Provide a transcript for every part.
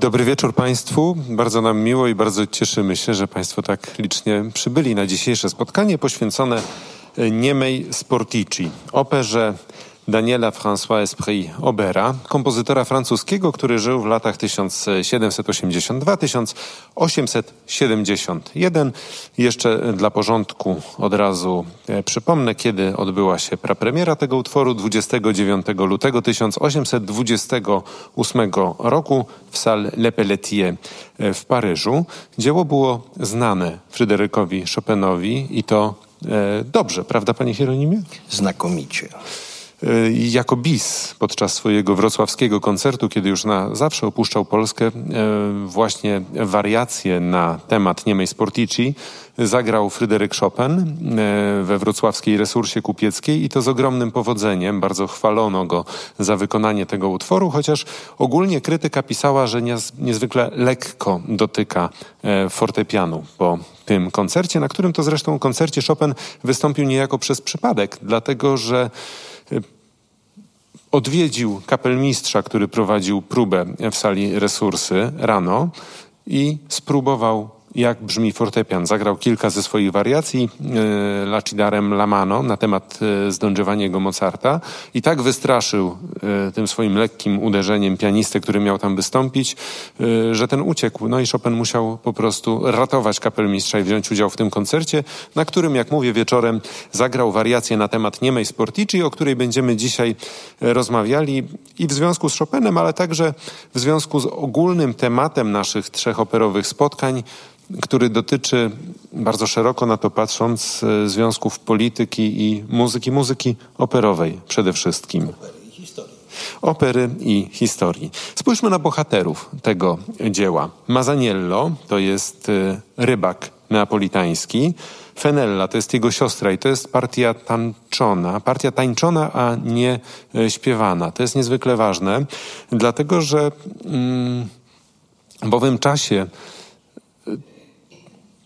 Dobry wieczór Państwu. Bardzo nam miło i bardzo cieszymy się, że Państwo tak licznie przybyli na dzisiejsze spotkanie poświęcone niemej Sportici, operze Daniela François Esprit Aubera, kompozytora francuskiego, który żył w latach 1782-1871. Jeszcze dla porządku od razu e, przypomnę, kiedy odbyła się prapremiera tego utworu 29 lutego 1828 roku w Salle Le Pelletier e, w Paryżu. Dzieło było znane Fryderykowi Chopinowi i to e, dobrze, prawda panie Hieronimie? Znakomicie. Y, jako bis podczas swojego wrocławskiego koncertu, kiedy już na zawsze opuszczał Polskę, y, właśnie wariacje na temat niemej Sportici zagrał Fryderyk Chopin y, we wrocławskiej resursie kupieckiej i to z ogromnym powodzeniem. Bardzo chwalono go za wykonanie tego utworu, chociaż ogólnie krytyka pisała, że niezwykle lekko dotyka fortepianu po tym koncercie, na którym to zresztą koncercie Chopin wystąpił niejako przez przypadek, dlatego że odwiedził kapelmistrza, który prowadził próbę w sali resursy rano i spróbował jak brzmi fortepian. Zagrał kilka ze swoich wariacji e, Lacidarem Lamano na temat e, z Mozarta i tak wystraszył e, tym swoim lekkim uderzeniem pianistę, który miał tam wystąpić, że ten uciekł. No i Chopin musiał po prostu ratować kapelmistrza i wziąć udział w tym koncercie, na którym, jak mówię, wieczorem zagrał wariację na temat niemej Sportici, o której będziemy dzisiaj rozmawiali i w związku z Chopinem, ale także w związku z ogólnym tematem naszych trzech operowych spotkań, który dotyczy, bardzo szeroko na to patrząc, e, związków polityki i muzyki, muzyki operowej przede wszystkim. Opery i historii. Spójrzmy na bohaterów tego dzieła. Mazaniello to jest e, rybak neapolitański. Fenella to jest jego siostra i to jest partia tańczona. Partia tańczona, a nie e, śpiewana. To jest niezwykle ważne, dlatego że mm, w owym czasie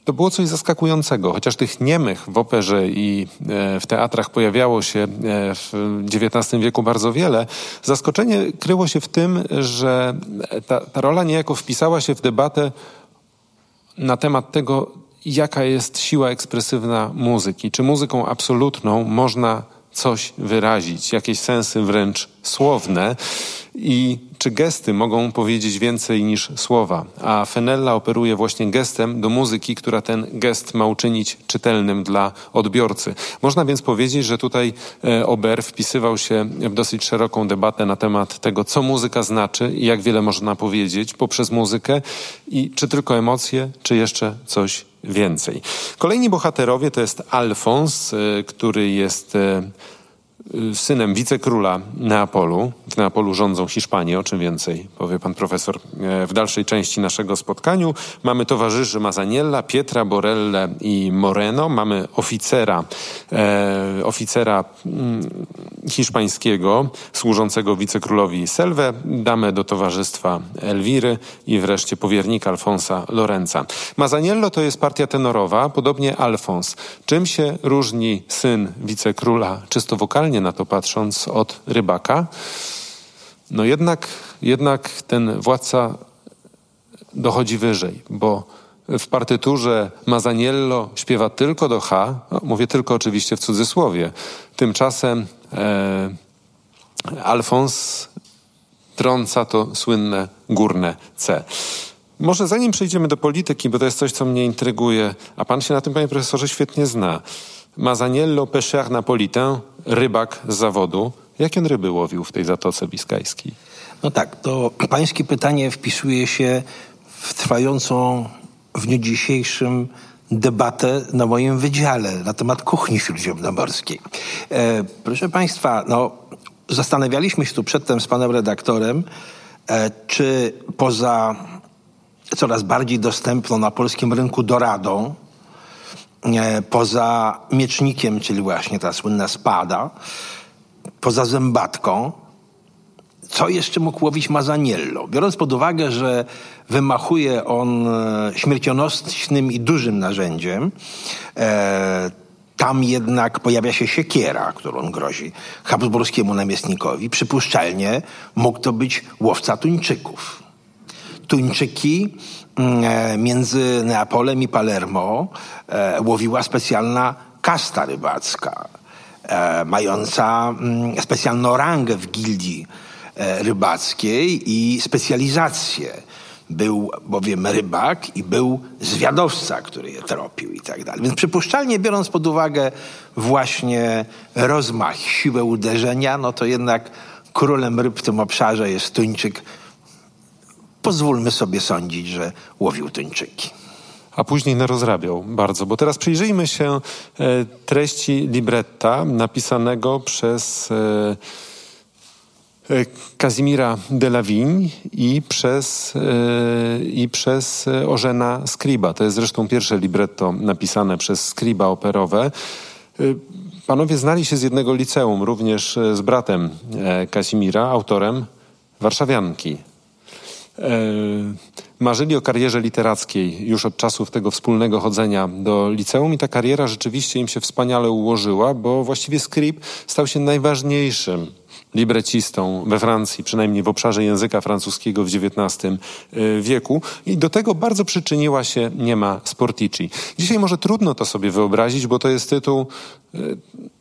to było coś zaskakującego, chociaż tych niemych w operze i e, w teatrach pojawiało się e, w XIX wieku bardzo wiele. Zaskoczenie kryło się w tym, że ta, ta rola niejako wpisała się w debatę na temat tego, jaka jest siła ekspresywna muzyki. Czy muzyką absolutną można coś wyrazić, jakieś sensy wręcz słowne i czy gesty mogą powiedzieć więcej niż słowa, a Fenella operuje właśnie gestem do muzyki, która ten gest ma uczynić czytelnym dla odbiorcy. Można więc powiedzieć, że tutaj e, Ober wpisywał się w dosyć szeroką debatę na temat tego, co muzyka znaczy i jak wiele można powiedzieć poprzez muzykę i czy tylko emocje, czy jeszcze coś więcej. Kolejni bohaterowie to jest Alfons, e, który jest Y, synem wicekróla Neapolu. W Neapolu rządzą Hiszpanie, o czym więcej powie pan profesor e, w dalszej części naszego spotkaniu. Mamy towarzyszy Mazaniella, Pietra, Borelle i Moreno. Mamy oficera, e, oficera mm, hiszpańskiego służącego wicekrólowi Selwę, damę do towarzystwa Elwiry i wreszcie powiernika Alfonsa Lorenza. Mazaniello to jest partia tenorowa, podobnie Alfons. Czym się różni syn wicekróla czysto wokalnie na to patrząc od rybaka? No jednak, jednak ten władca dochodzi wyżej, bo w partyturze Mazaniello śpiewa tylko do H, no, mówię tylko oczywiście w cudzysłowie. Tymczasem e, Alfons trąca to słynne górne C. Może zanim przejdziemy do polityki, bo to jest coś, co mnie intryguje, a pan się na tym, panie profesorze, świetnie zna. Mazaniello pêcheur napolitain, rybak z zawodu. Jak on ryby łowił w tej Zatoce Biskajskiej? No tak, to pańskie pytanie wpisuje się w trwającą w dniu dzisiejszym debatę na moim wydziale na temat kuchni śródziemnomorskiej. E, proszę Państwa, no, zastanawialiśmy się tu przedtem z panem redaktorem, e, czy poza coraz bardziej dostępną na polskim rynku doradą, poza miecznikiem, czyli właśnie ta słynna spada, poza zębatką, co jeszcze mógł łowić Mazaniello? Biorąc pod uwagę, że wymachuje on e, śmiercionośnym i dużym narzędziem, e, tam jednak pojawia się siekiera, którą grozi habsburskiemu namiestnikowi. Przypuszczalnie mógł to być łowca tuńczyków. tuńczyki między Neapolem i Palermo łowiła specjalna kasta rybacka, mająca mm, specjalną rangę w gildii rybackiej i specjalizację był bowiem rybak i był zwiadowca, który je tropił i tak dalej. Więc przypuszczalnie biorąc pod uwagę właśnie rozmach, siłę uderzenia, no to jednak królem ryb w tym obszarze jest Tuńczyk. Pozwólmy sobie sądzić, że łowił Tuńczyki a później narozrabiał bardzo. Bo teraz przyjrzyjmy się e, treści libretta napisanego przez e, E, Kazimira de Lavigne i przez, i przez Ożena Skriba. To jest zresztą pierwsze libretto napisane przez Skriba operowe. Panowie znali się z jednego liceum, również z bratem Kazimira, autorem Warszawianki. Marzyli o karierze literackiej już od czasów tego wspólnego chodzenia do liceum i ta kariera rzeczywiście im się wspaniale ułożyła, bo właściwie Skrib stał się najważniejszym librecistą we Francji, przynajmniej w obszarze języka francuskiego w XIX y, wieku. I do tego bardzo przyczyniła się Niema Sportici. Dzisiaj może trudno to sobie wyobrazić, bo to jest tytuł y,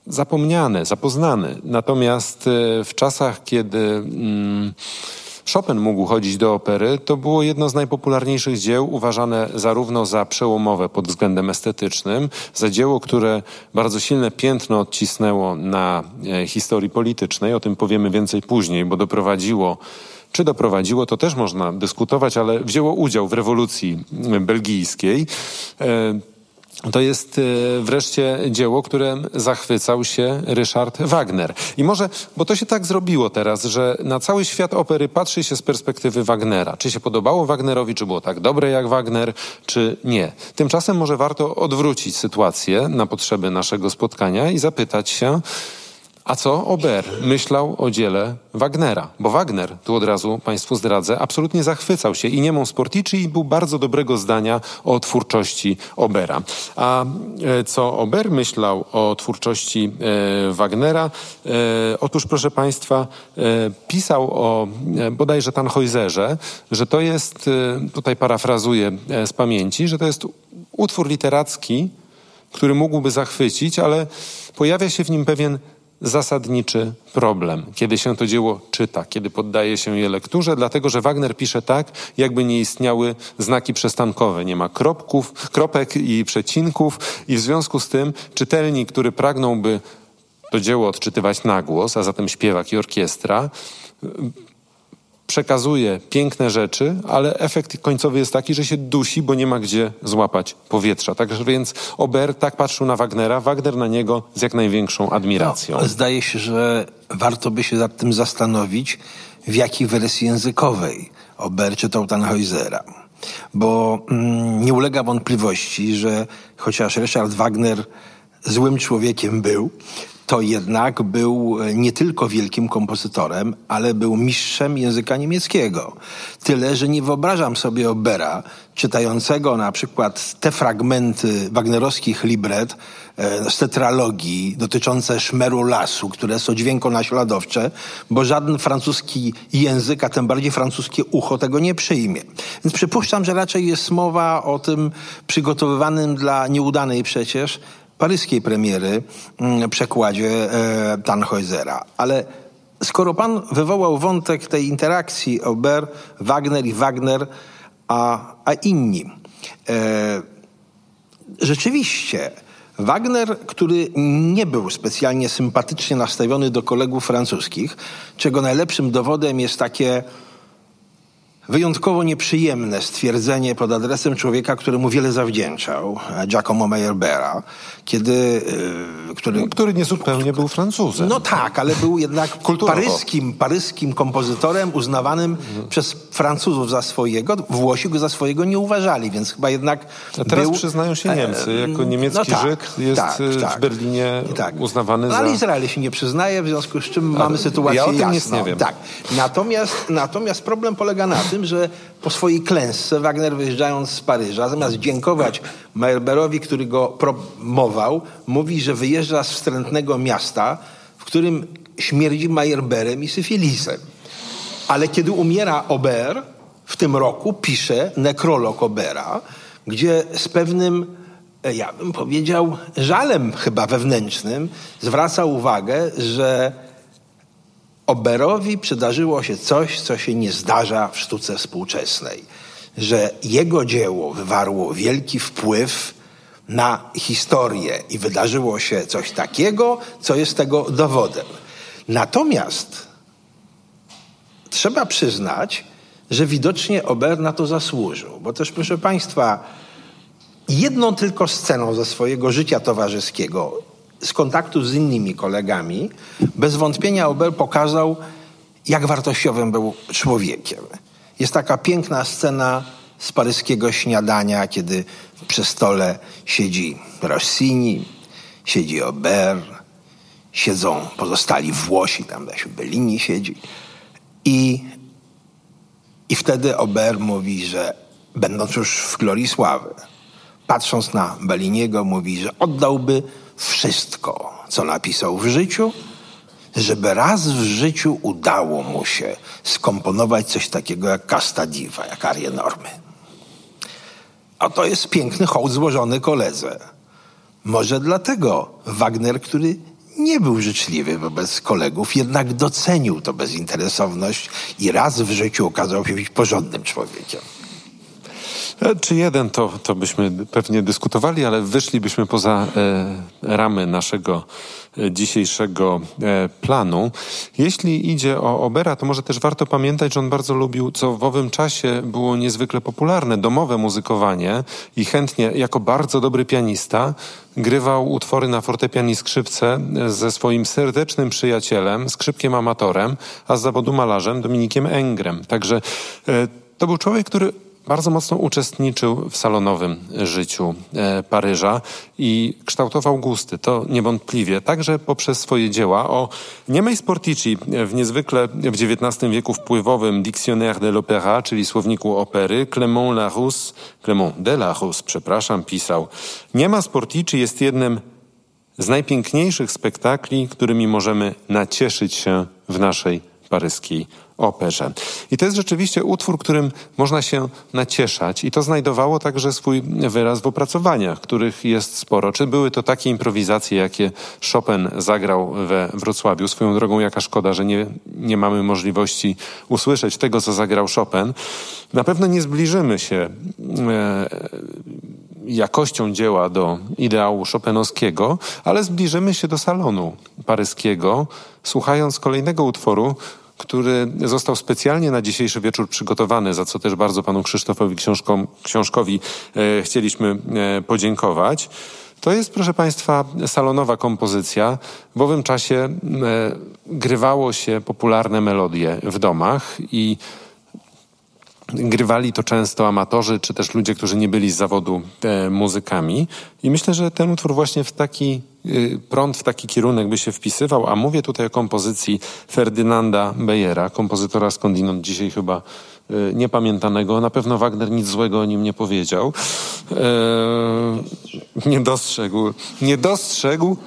zapomniany, zapoznany. Natomiast w czasach, kiedy... Mm, Chopin mógł chodzić do opery, to było jedno z najpopularniejszych dzieł, uważane zarówno za przełomowe pod względem estetycznym, za dzieło, które bardzo silne piętno odcisnęło na e, historii politycznej, o tym powiemy więcej później, bo doprowadziło czy doprowadziło, to też można dyskutować, ale wzięło udział w rewolucji belgijskiej. To jest e, wreszcie dzieło, którym zachwycał się Ryszard Wagner. I może, bo to się tak zrobiło teraz, że na cały świat opery patrzy się z perspektywy Wagnera. Czy się podobało Wagnerowi, czy było tak dobre jak Wagner, czy nie. Tymczasem może warto odwrócić sytuację na potrzeby naszego spotkania i zapytać się, a co Ober myślał o dziele Wagnera? Bo Wagner, tu od razu Państwu zdradzę, absolutnie zachwycał się i niemą Sportici i był bardzo dobrego zdania o twórczości Obera. A e, co Ober myślał o twórczości e, Wagnera? E, otóż, proszę Państwa, e, pisał o e, bodajże Tannhäuserze, że to jest, e, tutaj parafrazuję z pamięci, że to jest utwór literacki, który mógłby zachwycić, ale pojawia się w nim pewien zasadniczy problem, kiedy się to dzieło czyta, kiedy poddaje się je lekturze, dlatego że Wagner pisze tak, jakby nie istniały znaki przestankowe. Nie ma kropków, kropek i przecinków i w związku z tym czytelnik, który pragnąłby to dzieło odczytywać na głos, a zatem śpiewak i orkiestra, przekazuje piękne rzeczy, ale efekt końcowy jest taki, że się dusi, bo nie ma gdzie złapać powietrza. Także więc Ober tak patrzył na Wagnera, Wagner na niego z jak największą admiracją. No, zdaje się, że warto by się nad tym zastanowić, w jakiej wersji językowej Ober czytał Tannhäusera. Bo mm, nie ulega wątpliwości, że chociaż Richard Wagner złym człowiekiem był, to jednak był e, nie tylko wielkim kompozytorem, ale był mistrzem języka niemieckiego. Tyle, że nie wyobrażam sobie Obera czytającego na przykład te fragmenty wagnerowskich libret e, z tetralogii dotyczące szmeru lasu, które są dźwiękonaśladowcze, bo żaden francuski język, a tym bardziej francuskie ucho tego nie przyjmie. Więc przypuszczam, że raczej jest mowa o tym przygotowywanym dla nieudanej przecież paryskiej premiery mm, przekładzie e, Tannhäusera. Ale skoro pan wywołał wątek tej interakcji Ober, Wagner i Wagner, a, a inni. E, rzeczywiście, Wagner, który nie był specjalnie sympatycznie nastawiony do kolegów francuskich, czego najlepszym dowodem jest takie wyjątkowo nieprzyjemne stwierdzenie pod adresem człowieka, któremu wiele zawdzięczał, Giacomo Meyerbeera, kiedy... E, który, no, który niezupełnie był Francuzem. No tak, ale był jednak paryskim, paryskim kompozytorem uznawanym no. przez Francuzów za swojego. Włosi go za swojego nie uważali, więc chyba jednak A teraz był, przyznają się Niemcy. Jako niemiecki no tak, Żyd jest tak, e, tak, w Berlinie tak. uznawany no, za... Ale Izrael się nie przyznaje, w związku z czym mamy sytuację ja o tym jasną. nic nie wiem. Tak. Natomiast, natomiast problem polega na tym, tym, że po swojej klęsce Wagner wyjeżdżając z Paryża, zamiast dziękować Meyerbeerowi, który go promował, mówi, że wyjeżdża z wstrętnego miasta, w którym śmierdzi Meyerbeerem i syfilisem. Ale kiedy umiera Aubert, w tym roku pisze nekrolog Obera, gdzie z pewnym, e, ja bym powiedział, żalem chyba wewnętrznym zwraca uwagę, że Oberowi przydarzyło się coś, co się nie zdarza w sztuce współczesnej, że jego dzieło wywarło wielki wpływ na historię i wydarzyło się coś takiego, co jest tego dowodem. Natomiast trzeba przyznać, że widocznie Ober na to zasłużył, bo też proszę Państwa, jedną tylko sceną ze swojego życia towarzyskiego, z kontaktu z innymi kolegami, bez wątpienia Ober pokazał, jak wartościowym był człowiekiem. Jest taka piękna scena z paryskiego śniadania, kiedy przy stole siedzi Rossini, siedzi Ober, siedzą pozostali Włosi, tam na Bellini siedzi. I, I wtedy Ober mówi, że będąc już w glorii sławy, patrząc na Belliniego, mówi, że oddałby wszystko, co napisał w życiu, żeby raz w życiu udało mu się skomponować coś takiego jak Casta Diva, jak Arię Normy. A to jest piękny hołd złożony koledze. Może dlatego Wagner, który nie był życzliwy wobec kolegów, jednak docenił to bezinteresowność i raz w życiu okazał się być porządnym człowiekiem. E, czy jeden, to, to byśmy pewnie dyskutowali, ale wyszlibyśmy poza e, ramy naszego e, dzisiejszego e, planu. Jeśli idzie o Obera, to może też warto pamiętać, że on bardzo lubił, co w owym czasie było niezwykle popularne, domowe muzykowanie i chętnie, jako bardzo dobry pianista, grywał utwory na fortepian i skrzypce ze swoim serdecznym przyjacielem, skrzypkiem amatorem, a z zawodu malarzem Dominikiem Engrem. Także to był człowiek, który bardzo mocno uczestniczył w salonowym życiu e, Paryża i kształtował gusty. To niewątpliwie także poprzez swoje dzieła o niemej Sportici w niezwykle w XIX wieku wpływowym Dictionnaire de l'Opéra, czyli słowniku opery, Clément Larousse, Clément de Larousse, przepraszam, pisał Niema Sportici jest jednym z najpiękniejszych spektakli, którymi możemy nacieszyć się w naszej paryskiej operze. I to jest rzeczywiście utwór, którym można się nacieszać i to znajdowało także swój wyraz w opracowaniach, których jest sporo. Czy były to takie improwizacje, jakie Chopin zagrał we Wrocławiu? Swoją drogą, jaka szkoda, że nie, nie mamy możliwości usłyszeć tego, co zagrał Chopin. Na pewno nie zbliżymy się e, jakością dzieła do ideału Chopinowskiego, ale zbliżymy się do salonu paryskiego, słuchając kolejnego utworu, który został specjalnie na dzisiejszy wieczór przygotowany, za co też bardzo panu Krzysztofowi Książkom, Książkowi e, chcieliśmy e, podziękować. To jest, proszę Państwa, salonowa kompozycja. W owym czasie e, grywało się popularne melodie w domach i grywali to często amatorzy, czy też ludzie, którzy nie byli z zawodu e, muzykami. I myślę, że ten utwór właśnie w taki y, prąd, w taki kierunek by się wpisywał, a mówię tutaj o kompozycji Ferdynanda Bejera, kompozytora skądinąd dzisiaj chyba y, niepamiętanego. Na pewno Wagner nic złego o nim nie powiedział. E, nie dostrzegł. Nie dostrzegł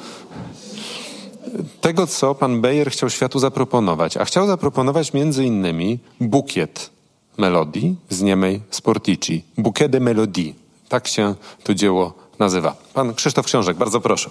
tego, co pan Beyer chciał światu zaproponować. A chciał zaproponować między innymi bukiet melodii z niemej Sportici. Bouquet de Melodie. Tak się to dzieło nazywa. Pan Krzysztof Książek, bardzo proszę.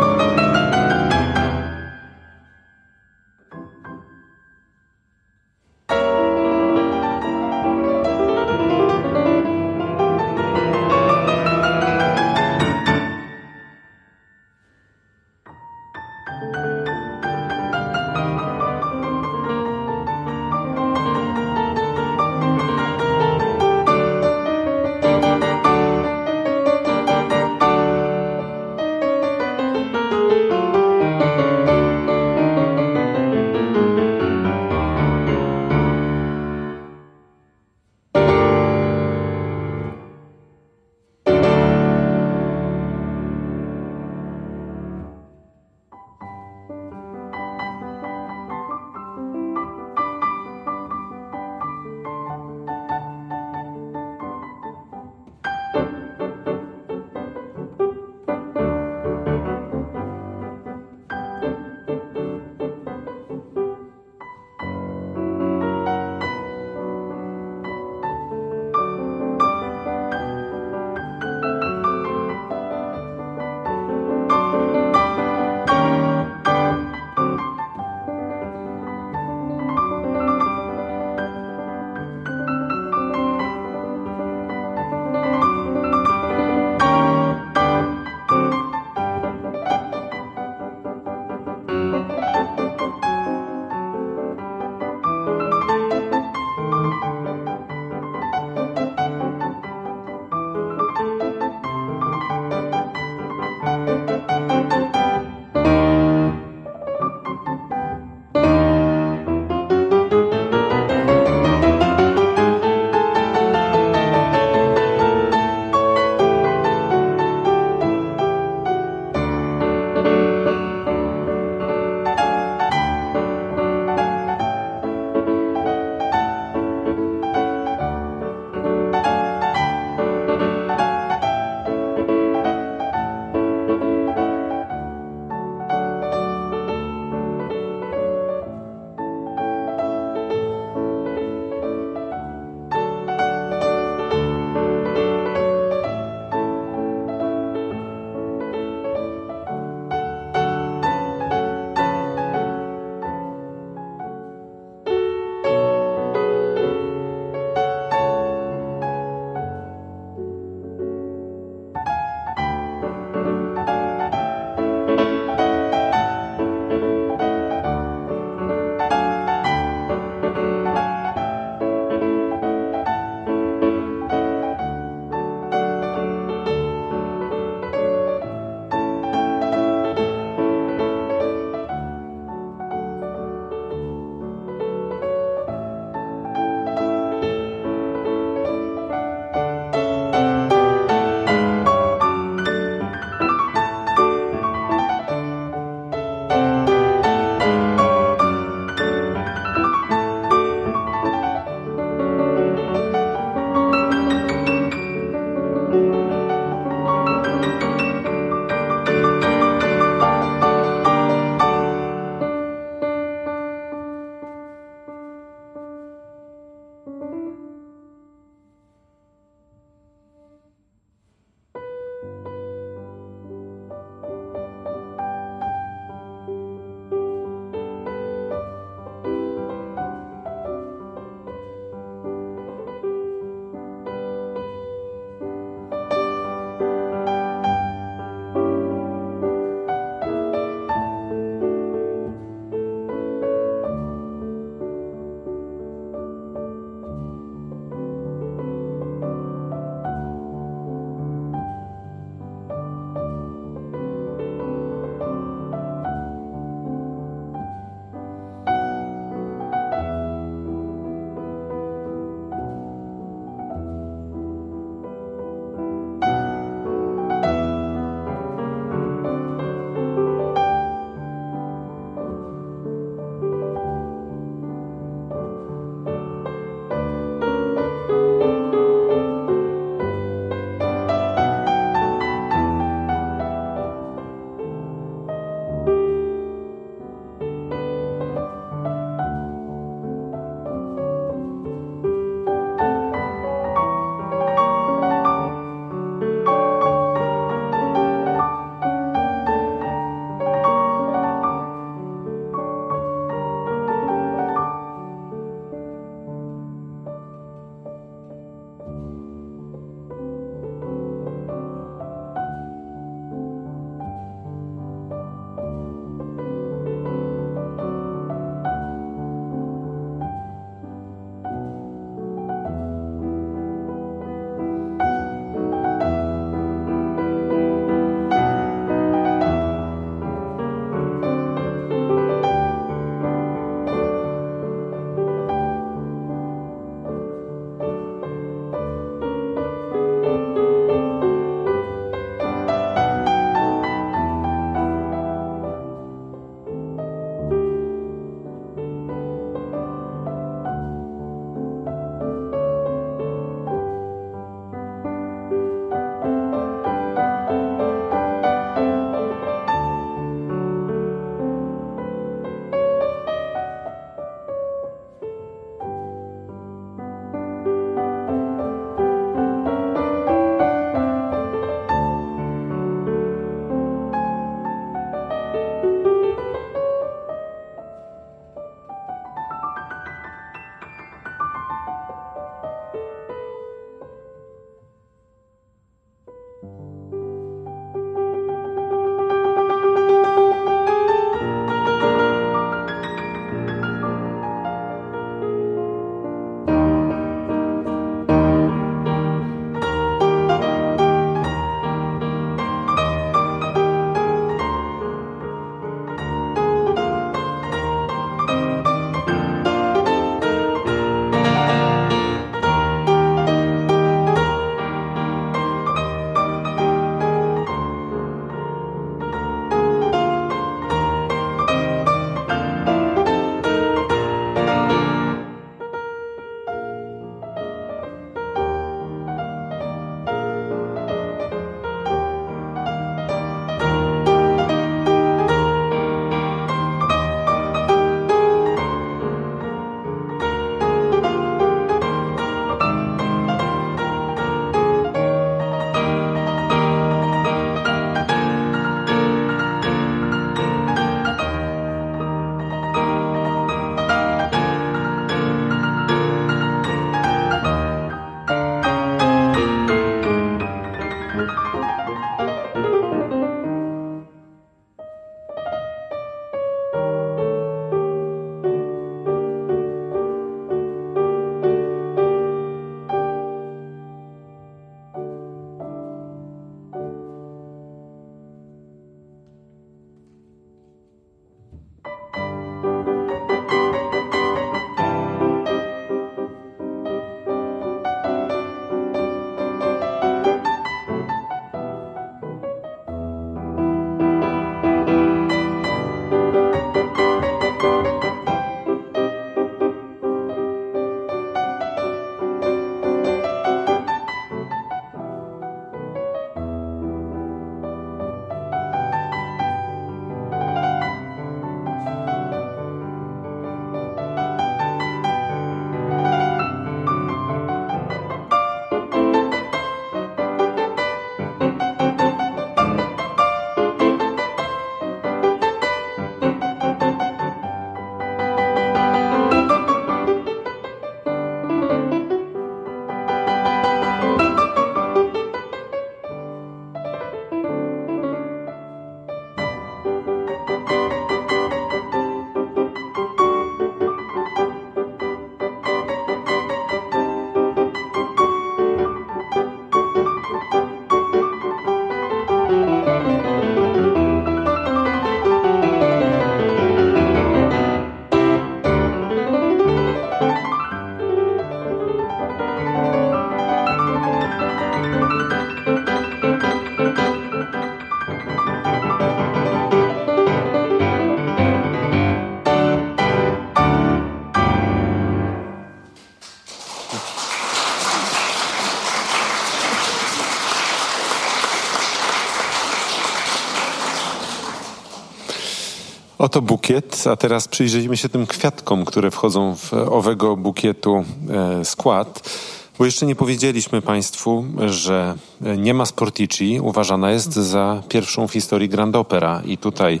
Oto bukiet, a teraz przyjrzyjmy się tym kwiatkom, które wchodzą w owego bukietu e, skład. Bo jeszcze nie powiedzieliśmy Państwu, że nie ma Sportici uważana jest za pierwszą w historii Grand Opera i tutaj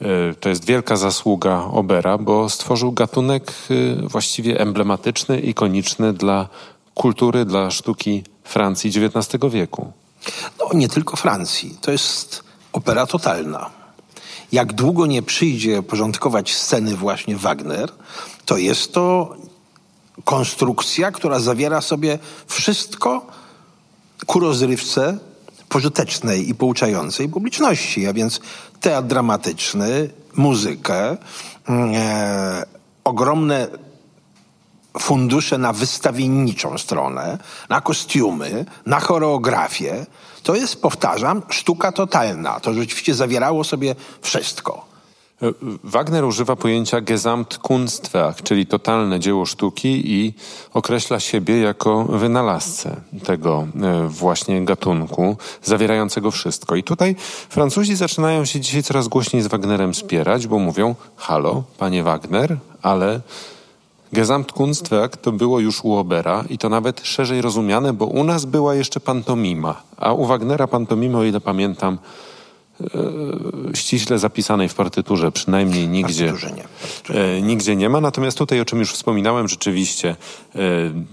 e, to jest wielka zasługa Obera, bo stworzył gatunek e, właściwie emblematyczny, ikoniczny dla kultury, dla sztuki Francji XIX wieku. No nie tylko Francji. To jest opera totalna. Jak długo nie przyjdzie porządkować sceny właśnie Wagner, to jest to konstrukcja, która zawiera sobie wszystko ku rozrywce pożytecznej i pouczającej publiczności, a więc teatr dramatyczny, muzykę, mm, e, ogromne fundusze na wystawienniczą stronę, na kostiumy, na choreografię. To jest, powtarzam, sztuka totalna. To rzeczywiście zawierało sobie wszystko. Wagner używa pojęcia Gesamtkunstwerk, czyli totalne dzieło sztuki i określa siebie jako wynalazcę tego e, właśnie gatunku, zawierającego wszystko. I tutaj Francuzi zaczynają się dzisiaj coraz głośniej z Wagnerem spierać, bo mówią, halo, panie Wagner, ale Gesamtkunstwerk to było już u Obera i to nawet szerzej rozumiane, bo u nas była jeszcze pantomima, a u Wagnera pantomimy, o ile pamiętam, E, ściśle zapisanej w partyturze, przynajmniej nigdzie, nie. E, nigdzie nie ma. Natomiast tutaj, o czym już wspominałem, rzeczywiście e,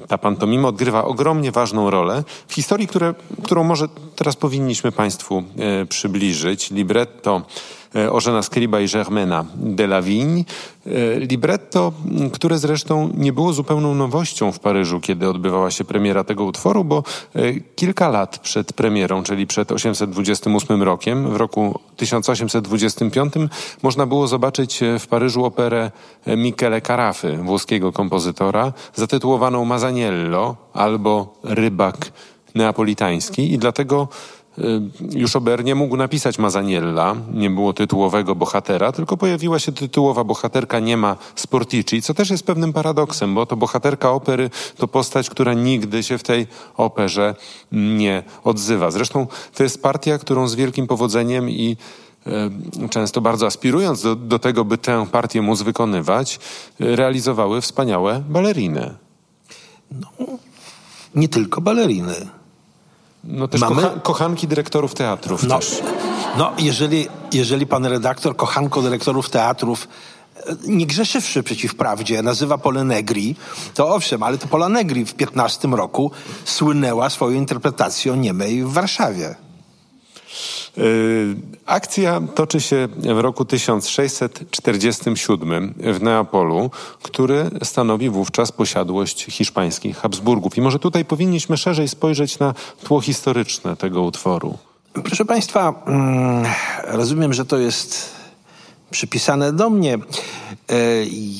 ta pantomima odgrywa ogromnie ważną rolę w historii, które, którą może teraz powinniśmy Państwu przybliżyć. Libretto Ożena Scriba i Germaina de la Vigne. Libretto, które zresztą nie było zupełną nowością w Paryżu, kiedy odbywała się premiera tego utworu, bo kilka lat przed premierą, czyli przed 828 rokiem, w roku 1825 można było zobaczyć w Paryżu operę Michele Carafy, włoskiego kompozytora, zatytułowaną Mazaniello albo Rybak Neapolitański i dlatego już Ober nie mógł napisać Mazaniella, nie było tytułowego bohatera, tylko pojawiła się tytułowa bohaterka nie ma Sportici, co też jest pewnym paradoksem, bo to bohaterka opery to postać, która nigdy się w tej operze nie odzywa. Zresztą to jest partia, którą z wielkim powodzeniem i y, często bardzo aspirując do, do tego, by tę partię móc wykonywać, y, realizowały wspaniałe baleriny. No, nie tylko baleriny. No też Mamy... kocha kochanki dyrektorów teatrów no, też. No, jeżeli, jeżeli pan redaktor kochanko dyrektorów teatrów e, nie grzeszywszy przeciw prawdzie, nazywa Pole Negri, to owszem, ale to Pola Negri w 15 roku słynęła swoją interpretacją niemej w Warszawie. Y, akcja toczy się w roku 1647 w Neapolu, który stanowi wówczas posiadłość hiszpańskich Habsburgów. I może tutaj powinniśmy szerzej spojrzeć na tło historyczne tego utworu. Proszę Państwa, mm, rozumiem, że to jest przypisane do mnie. E,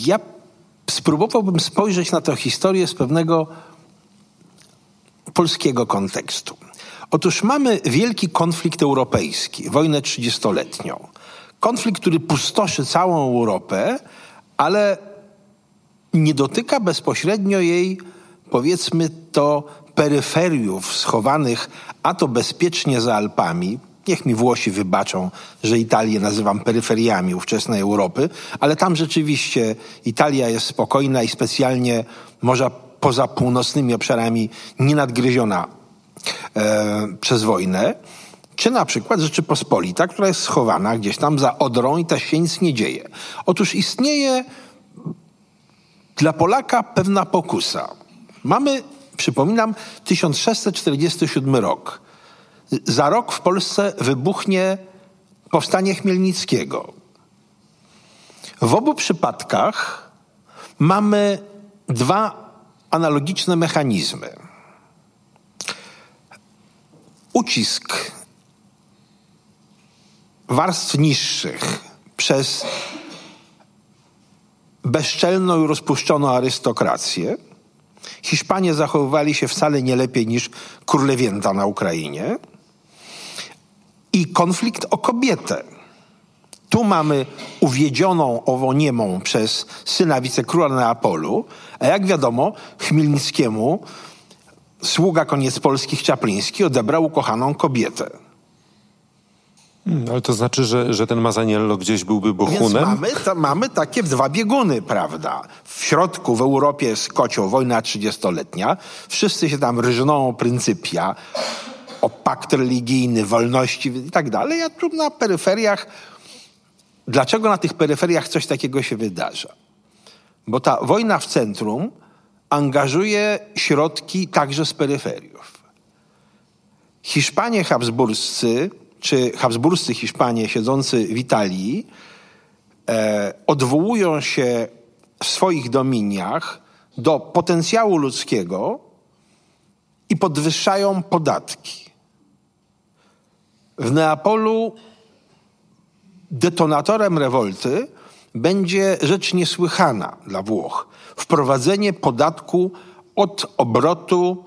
ja spróbowałbym spojrzeć na tę historię z pewnego polskiego kontekstu. Otóż mamy wielki konflikt europejski, wojnę trzydziestoletnią. Konflikt, który pustoszy całą Europę, ale nie dotyka bezpośrednio jej, powiedzmy to, peryferiów schowanych, a to bezpiecznie za Alpami. Niech mi Włosi wybaczą, że Italię nazywam peryferiami ówczesnej Europy, ale tam rzeczywiście Italia jest spokojna i specjalnie może poza północnymi obszarami nienadgryziona e, przez wojnę, czy na przykład Rzeczypospolita, która jest schowana gdzieś tam za Odrą i ta się nic nie dzieje. Otóż istnieje dla Polaka pewna pokusa. Mamy, przypominam, 1647 rok. Za rok w Polsce wybuchnie powstanie Chmielnickiego. W obu przypadkach mamy dwa analogiczne mechanizmy ucisk warstw niższych przez bezczelną i rozpuszczoną arystokrację. Hiszpanie zachowywali się wcale nie lepiej niż królewięta na Ukrainie. I konflikt o kobietę. Tu mamy uwiedzioną owoniemą przez syna wicekróla Neapolu, a jak wiadomo, Chmielnickiemu sługa koniec polskich Czapliński odebrał ukochaną kobietę. Hmm, ale to znaczy, że, że ten Mazaniello gdzieś byłby bohunem? Więc mamy, to, mamy takie dwa bieguny, prawda? W środku, w Europie jest kocioł, wojna trzydziestoletnia. Wszyscy się tam ryżną o pryncypia, o pakt religijny, wolności i tak dalej. A tu na peryferiach... Dlaczego na tych peryferiach coś takiego się wydarza? Bo ta wojna w centrum angażuje środki także z peryferiów. Hiszpanie habsburscy czy habsburscy Hiszpanie siedzący w Italii e, odwołują się w swoich dominiach do potencjału ludzkiego i podwyższają podatki. W Neapolu detonatorem rewolty będzie rzecz niesłychana dla Włoch. Wprowadzenie podatku od obrotu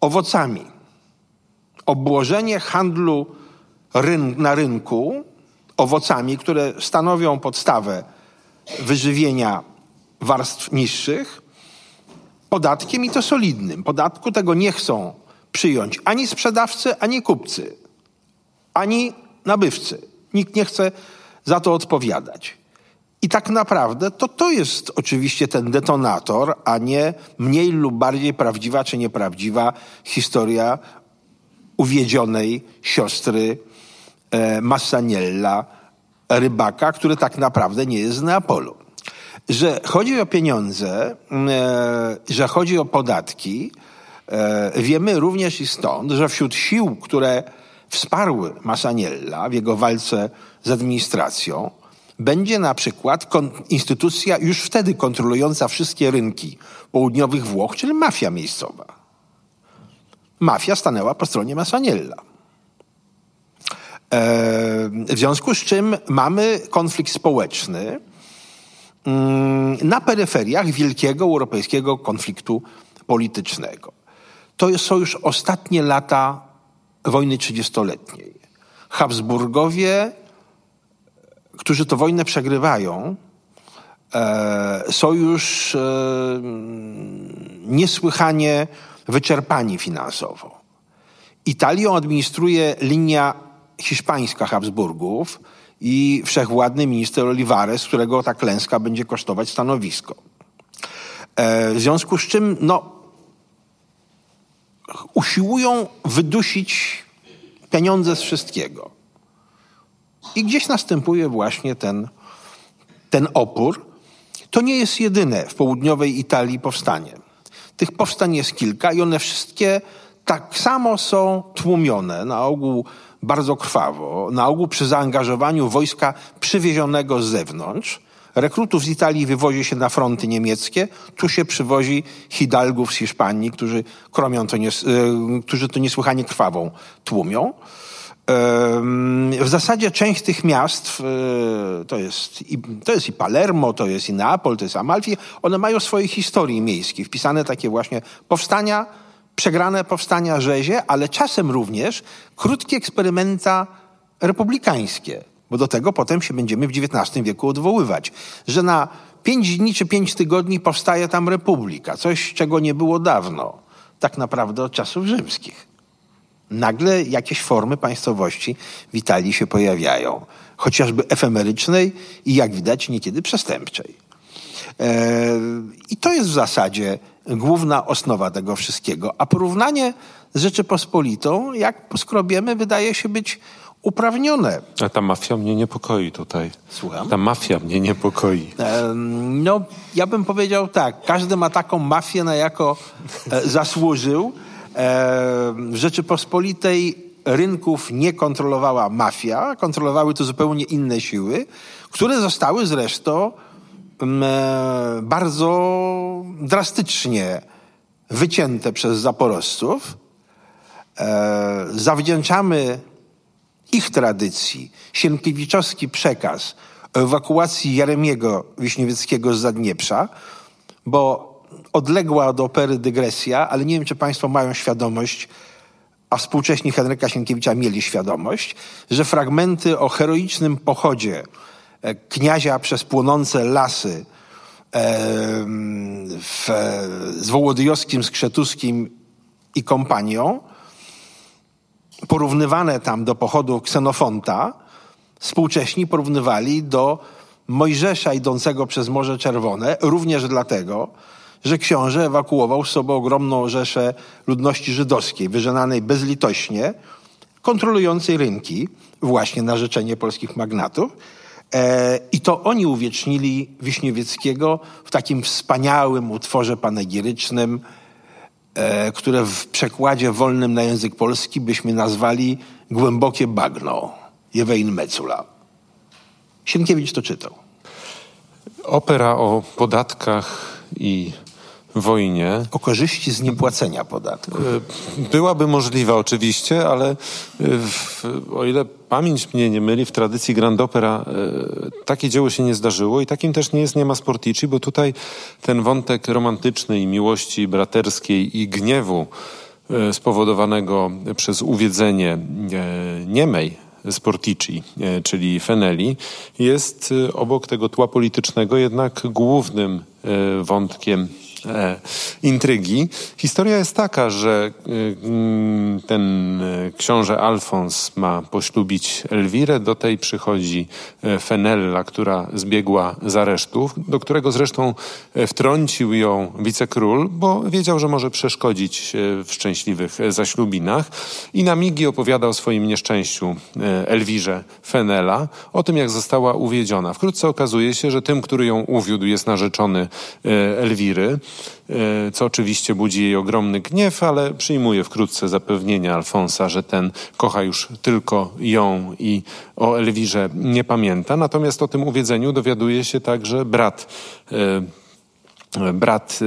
owocami. Obłożenie handlu ryn na rynku owocami, które stanowią podstawę wyżywienia warstw niższych, podatkiem i to solidnym. Podatku tego nie chcą przyjąć ani sprzedawcy, ani kupcy, ani nabywcy. Nikt nie chce za to odpowiadać. I tak naprawdę to to jest oczywiście ten detonator, a nie mniej lub bardziej prawdziwa czy nieprawdziwa historia uwiedzionej siostry e, Massaniella, rybaka, który tak naprawdę nie jest z Neapolu. Że chodzi o pieniądze, e, że chodzi o podatki, e, wiemy również i stąd, że wśród sił, które wsparły Massaniella w jego walce z administracją, będzie na przykład instytucja już wtedy kontrolująca wszystkie rynki południowych Włoch, czyli mafia miejscowa. Mafia stanęła po stronie Massaniella. W związku z czym mamy konflikt społeczny mm, na peryferiach wielkiego europejskiego konfliktu politycznego. To są już ostatnie lata wojny trzydziestoletniej. Habsburgowie, którzy tę wojnę przegrywają, e, są już e, niesłychanie wyczerpani finansowo. Italią administruje linia hiszpańska Habsburgów i wszechwładny minister Olivares, którego ta klęska będzie kosztować stanowisko. E, w związku z czym, no, usiłują wydusić pieniądze z wszystkiego. I gdzieś następuje właśnie ten, ten opór. To nie jest jedyne w południowej Italii powstanie. Tych powstań jest kilka i one wszystkie tak samo są tłumione, na ogół bardzo krwawo, na ogół przy zaangażowaniu wojska przywiezionego z zewnątrz. Rekrutów z Italii wywozi się na fronty niemieckie, tu się przywozi hidalgów z Hiszpanii, którzy kromią to, y, którzy to niesłychanie krwawą tłumią. W zasadzie część tych miast, y, to jest, i, to jest i Palermo, to jest i Neapol, to jest Amalfi, one mają swoje historie miejskie, wpisane takie właśnie powstania, przegrane powstania rzezie, ale czasem również krótkie eksperymenta republikańskie, bo do tego potem się będziemy w XIX wieku odwoływać, że na pięć dni czy pięć tygodni powstaje tam republika, coś czego nie było dawno, tak naprawdę od czasów rzymskich. Nagle jakieś formy państwowości w Italii się pojawiają, chociażby efemerycznej i jak widać niekiedy przestępczej. E, I to jest w zasadzie główna osnowa tego wszystkiego. A porównanie z Rzeczypospolitą, jak poskrobiemy, wydaje się być uprawnione. A ta mafia mnie niepokoi tutaj. Słucham? Ta mafia mnie niepokoi. No, ja bym powiedział tak. Każdy ma taką mafię, na jaką e, zasłużył. W Rzeczypospolitej rynków nie kontrolowała mafia, kontrolowały to zupełnie inne siły, które zostały zresztą E, bardzo drastycznie wycięte przez zaporowców. E, zawdzięczamy ich tradycji sienkiewiczowski przekaz ewakuacji Jaremiego Wiśniewieckiego z Zadnieprza, bo odległa od opery dygresja, ale nie wiem, czy Państwo mają świadomość, a współcześni Henryka Sienkiewicza mieli świadomość, że fragmenty o heroicznym pochodzie E, kniazia przez płonące lasy e, w, z Wołodyjowskim, Skrzetuskim i kompanią porównywane tam do pochodu Ksenofonta, współcześni porównywali do Mojżesza idącego przez Morze Czerwone, również dlatego, że książę ewakuował z sobą ogromną rzeszę ludności żydowskiej, wyżenanej bezlitośnie, kontrolującej rynki, właśnie na życzenie polskich magnatów. E, I to oni uwiecznili Wiśniewieckiego w takim wspaniałym utworze panegirycznym, e, które w przekładzie wolnym na język polski byśmy nazwali Głębokie bagno, Jewein Mecula. Sienkiewicz to czytał. Opera o podatkach i wojnie. O korzyści z niepłacenia podatku. E, byłaby możliwa oczywiście, ale e, w, o ile pamięć mnie nie myli, w tradycji Grand Opera e, takie dzieło się nie zdarzyło i takim też nie jest Niema Sportici, bo tutaj ten wątek romantycznej miłości braterskiej i gniewu spowodowanego przez uwiedzenie Niemej, Sportici, czyli Feneli, jest obok tego tła politycznego jednak głównym wątkiem intrygi. Historia jest taka, że e, mm, ten e, książę Alfons ma poślubić Elwirę. Do tej przychodzi e, Fenella, która zbiegła z aresztów, do którego zresztą wtrącił ją wicekról, bo wiedział, że może przeszkodzić w szczęśliwych zaślubinach. I na migi opowiada o swoim nieszczęściu Elwirze Fenela, o tym, jak została uwiedziona. Wkrótce okazuje się, że tym, który ją uwiódł, jest narzeczony Elwiry. E, co oczywiście budzi jej ogromny gniew, ale przyjmuje wkrótce zapewnienia Alfonsa, że ten kocha już tylko ją i o Elwirze nie pamięta. Natomiast o tym uwiedzeniu dowiaduje się także brat, e, brat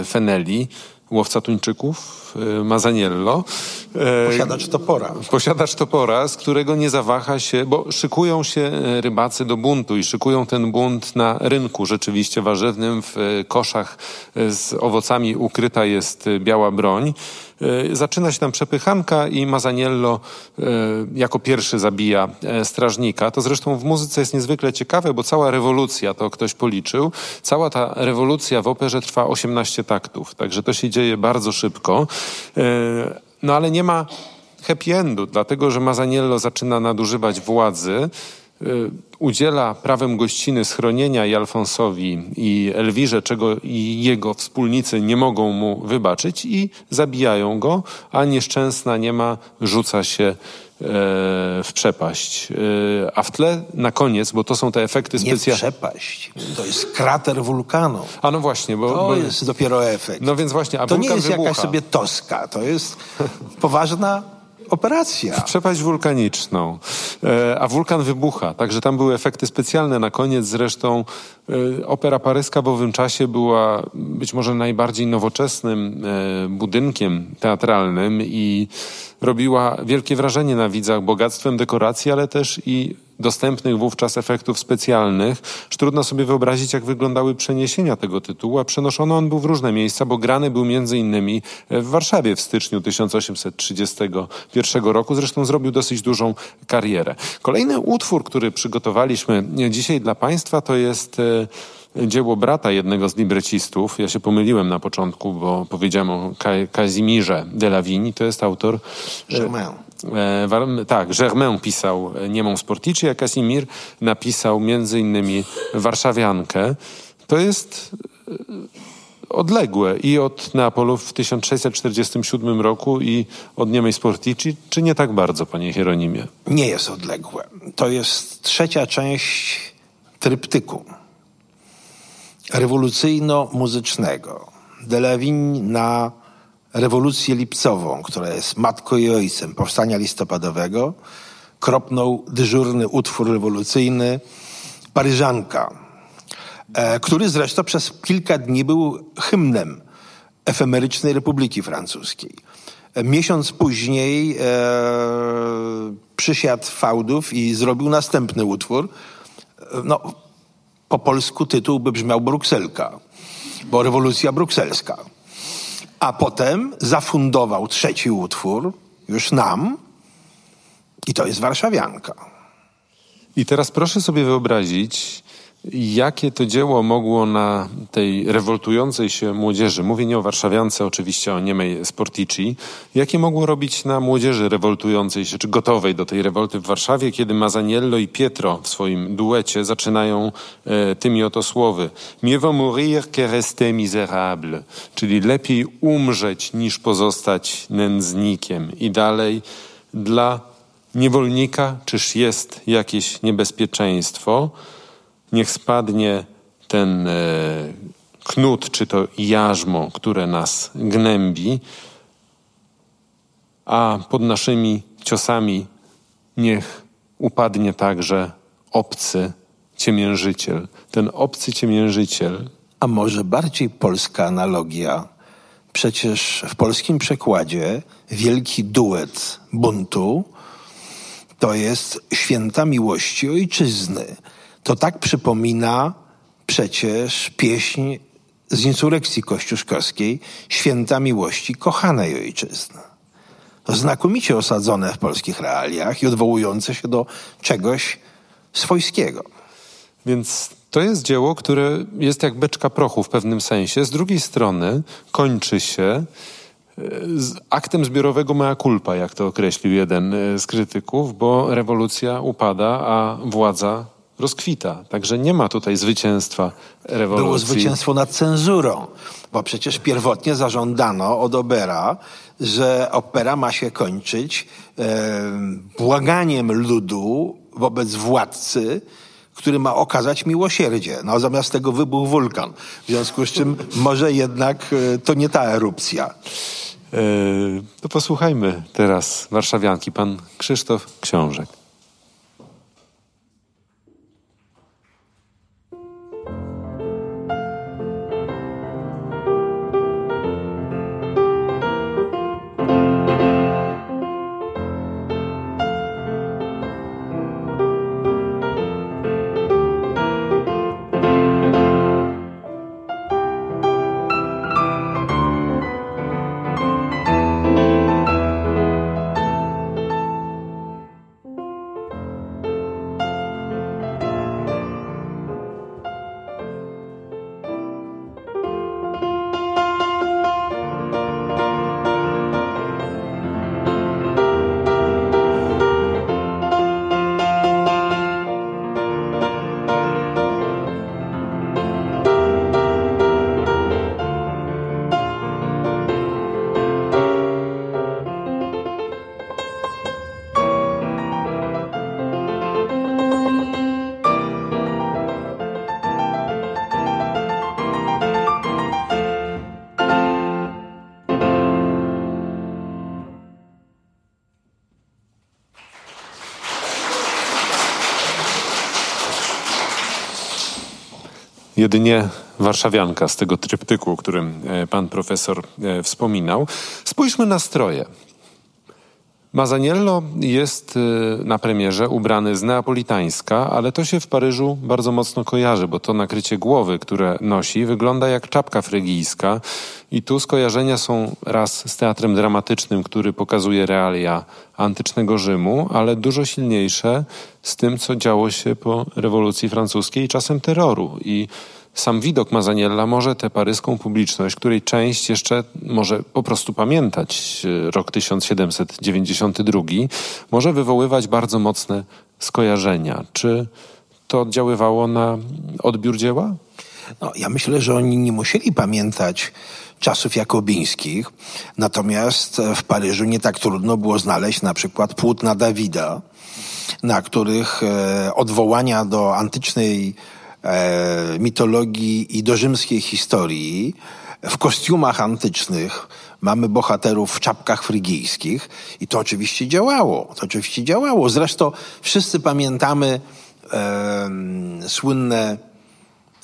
e, Feneli, łowca tuńczyków, Mazaniello. Posiadacz topora. Posiadacz topora, z którego nie zawaha się, bo szykują się rybacy do buntu i szykują ten bunt na rynku rzeczywiście warzywnym. W koszach z owocami ukryta jest biała broń. E, zaczyna się tam przepychanka i Mazaniello e, jako pierwszy zabija e, strażnika. To zresztą w muzyce jest niezwykle ciekawe, bo cała rewolucja, to ktoś policzył, cała ta rewolucja w operze trwa 18 taktów, także to się dzieje bardzo szybko. No ale nie ma happy endu, dlatego że Mazaniello zaczyna nadużywać władzy, udziela prawem gościny schronienia i Alfonsowi i Elwirze, czego i jego wspólnicy nie mogą mu wybaczyć i zabijają go, a nieszczęsna nie ma, rzuca się e, w przepaść. E, a w tle na koniec, bo to są te efekty specjalne. Nie przepaść, to jest krater wulkanu. A no właśnie, bo... To bo... jest dopiero efekt. No więc właśnie, a To nie jest wybucha. jakaś sobie toska, to jest poważna operacja. Przepaść wulkaniczną. E, a wulkan wybucha, także tam były efekty specjalne na koniec. Zresztą opera paryska w owym czasie była być może najbardziej nowoczesnym e, budynkiem teatralnym i robiła wielkie wrażenie na widzach bogactwem dekoracji, ale też i dostępnych wówczas efektów specjalnych. Trudno sobie wyobrazić, jak wyglądały przeniesienia tego tytułu, a przenoszony on był w różne miejsca, bo grany był między innymi w Warszawie w styczniu 1831 roku. Zresztą zrobił dosyć dużą karierę. Kolejny utwór, który przygotowaliśmy dzisiaj dla Państwa, to jest e, dzieło brata jednego z librecistów. Ja się pomyliłem na początku, bo powiedziałem o Kazimirze de la Vigne. To jest autor... E, Germain. E, tak, Germain pisał Niemą Sportici, a Casimir napisał między innymi Warszawiankę. To jest e, odległe i od Neapolu w 1647 roku i od Niemej Sportici, czy nie tak bardzo, panie Hieronimie? Nie jest odległe. To jest trzecia część tryptyku rewolucyjno-muzycznego. Delawin na rewolucję lipcową, która jest matką i ojcem powstania listopadowego, kropnął dyżurny utwór rewolucyjny Paryżanka, e, który zresztą przez kilka dni był hymnem efemerycznej Republiki Francuskiej. E, miesiąc później e, przysiadł fałdów i zrobił następny utwór. E, no, po polsku tytuł by brzmiał Brukselka, bo rewolucja brukselska. A potem zafundował trzeci utwór, już nam, i to jest Warszawianka. I teraz proszę sobie wyobrazić Jakie to dzieło mogło na tej rewoltującej się młodzieży, mówię nie o warszawiance, oczywiście o niemej Sportici, jakie mogło robić na młodzieży rewoltującej się, czy gotowej do tej rewolty w Warszawie, kiedy Mazaniello i Pietro w swoim duecie zaczynają e, tymi oto słowy Mieux vaut mourir que rester misérable, czyli lepiej umrzeć niż pozostać nędznikiem. I dalej, dla niewolnika czyż jest jakieś niebezpieczeństwo? Niech spadnie ten e, knut, czy to jarzmo, które nas gnębi, a pod naszymi ciosami niech upadnie także obcy ciemiężyciel. Ten obcy ciemiężyciel. A może bardziej polska analogia? Przecież w polskim przekładzie wielki duet buntu to jest święta miłości ojczyzny to tak przypomina przecież pieśń z insurrekcji kościuszkowskiej Święta Miłości Kochanej Ojczyzny. Znakomicie osadzone w polskich realiach i odwołujące się do czegoś swojskiego. Więc to jest dzieło, które jest jak beczka prochu w pewnym sensie. Z drugiej strony kończy się e, aktem zbiorowego mea culpa, jak to określił jeden e, z krytyków, bo rewolucja upada, a władza rozkwita. Także nie ma tutaj zwycięstwa rewolucji. Było zwycięstwo nad cenzurą, bo przecież pierwotnie zażądano od Obera, że opera ma się kończyć e, błaganiem ludu wobec władcy, który ma okazać miłosierdzie. No zamiast tego wybuchł wulkan. W związku z czym może jednak e, to nie ta erupcja. E, to posłuchajmy teraz warszawianki, pan Krzysztof Książek. Jedynie warszawianka z tego tryptyku, o którym e, pan profesor e, wspominał. Spójrzmy na stroje. Mazaniello jest e, na premierze ubrany z neapolitańska, ale to się w Paryżu bardzo mocno kojarzy, bo to nakrycie głowy, które nosi, wygląda jak czapka frygijska. I tu skojarzenia są raz z teatrem dramatycznym, który pokazuje realia antycznego Rzymu, ale dużo silniejsze z tym, co działo się po rewolucji francuskiej i czasem terroru. I sam widok Mazaniella może tę paryską publiczność, której część jeszcze może po prostu pamiętać e, rok 1792, może wywoływać bardzo mocne skojarzenia. Czy to oddziaływało na odbiór dzieła? No, ja myślę, że oni nie musieli pamiętać czasów jakobińskich, natomiast w Paryżu nie tak trudno było znaleźć na przykład płótna Dawida, na których e, odwołania do antycznej e, mitologii i do rzymskiej historii w kostiumach antycznych mamy bohaterów w czapkach frygijskich i to oczywiście działało. To oczywiście działało. Zresztą wszyscy pamiętamy e, słynne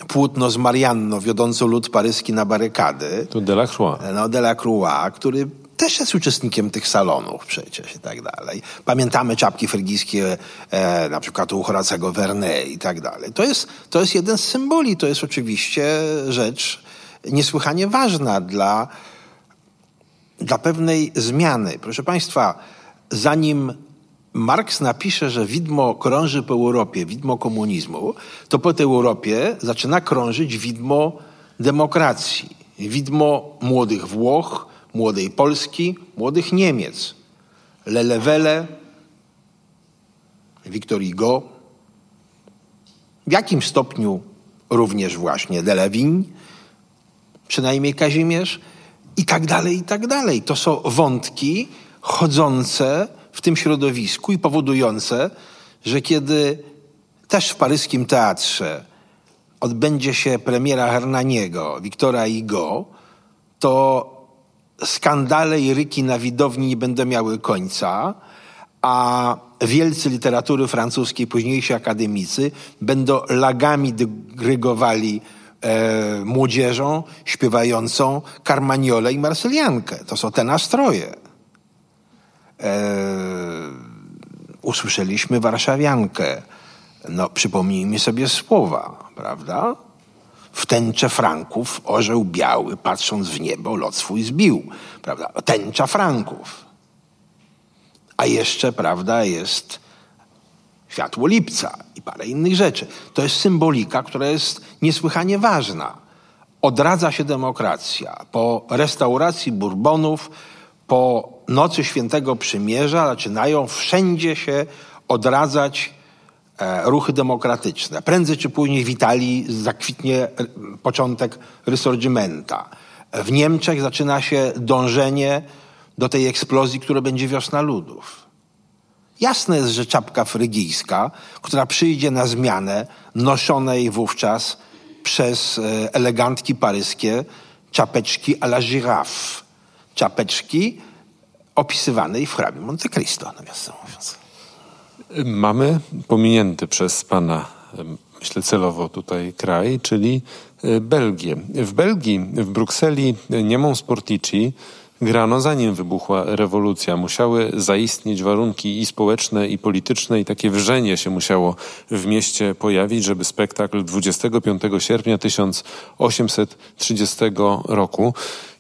płótno z Marianno wiodąco lud paryski na barykady. To Delacroix. No, Delacroix, który też jest uczestnikiem tych salonów przecież i tak dalej. Pamiętamy czapki frygijskie e, na przykład u Horacego Verne i tak dalej. To jest, to jest jeden z symboli, to jest oczywiście rzecz niesłychanie ważna dla, dla pewnej zmiany. Proszę Państwa, zanim Marks napisze, że widmo krąży po Europie, widmo komunizmu, to po tej Europie zaczyna krążyć widmo demokracji, widmo młodych Włoch, młodej Polski, młodych Niemiec. Lelewele, Victor Hugo, w jakim stopniu również właśnie Delewin, przynajmniej Kazimierz i tak dalej, i tak dalej. To są wątki chodzące w tym środowisku i powodujące, że kiedy też w paryskim teatrze odbędzie się premiera Hernaniego, Wiktora Hugo, to skandale i ryki na widowni nie będą miały końca, a wielcy literatury francuskiej, późniejsi akademicy będą lagami dyrygowali e, młodzieżą śpiewającą Carmagnole i Marseliankę. To są te nastroje. E, usłyszeliśmy Warszawiankę. No, przypomnijmy sobie słowa, prawda? W tęcze Franków orzeł biały, patrząc w niebo, lot swój zbił. Prawda? Tęcza Franków. A jeszcze, prawda, jest światło lipca i parę innych rzeczy. To jest symbolika, która jest niesłychanie ważna. Odradza się demokracja. Po restauracji Bourbonów, po nocy świętego przymierza zaczynają wszędzie się odradzać ruchy demokratyczne. Prędzej czy później w Italii zakwitnie początek Risorgimenta. W Niemczech zaczyna się dążenie do tej eksplozji, która będzie wiosna ludów. Jasne jest, że czapka frygijska, która przyjdzie na zmianę noszonej wówczas przez e, elegantki paryskie czapeczki à la girafe. Czapeczki opisywanej w hrabie Monte Cristo, nawiasem mówiąc. Mamy pominięty przez pana, myślę celowo tutaj kraj, czyli e, Belgię. W Belgii, w Brukseli niemą Sportici grano zanim wybuchła rewolucja. Musiały zaistnieć warunki i społeczne, i polityczne, i takie wrzenie się musiało w mieście pojawić, żeby spektakl 25 sierpnia 1830 roku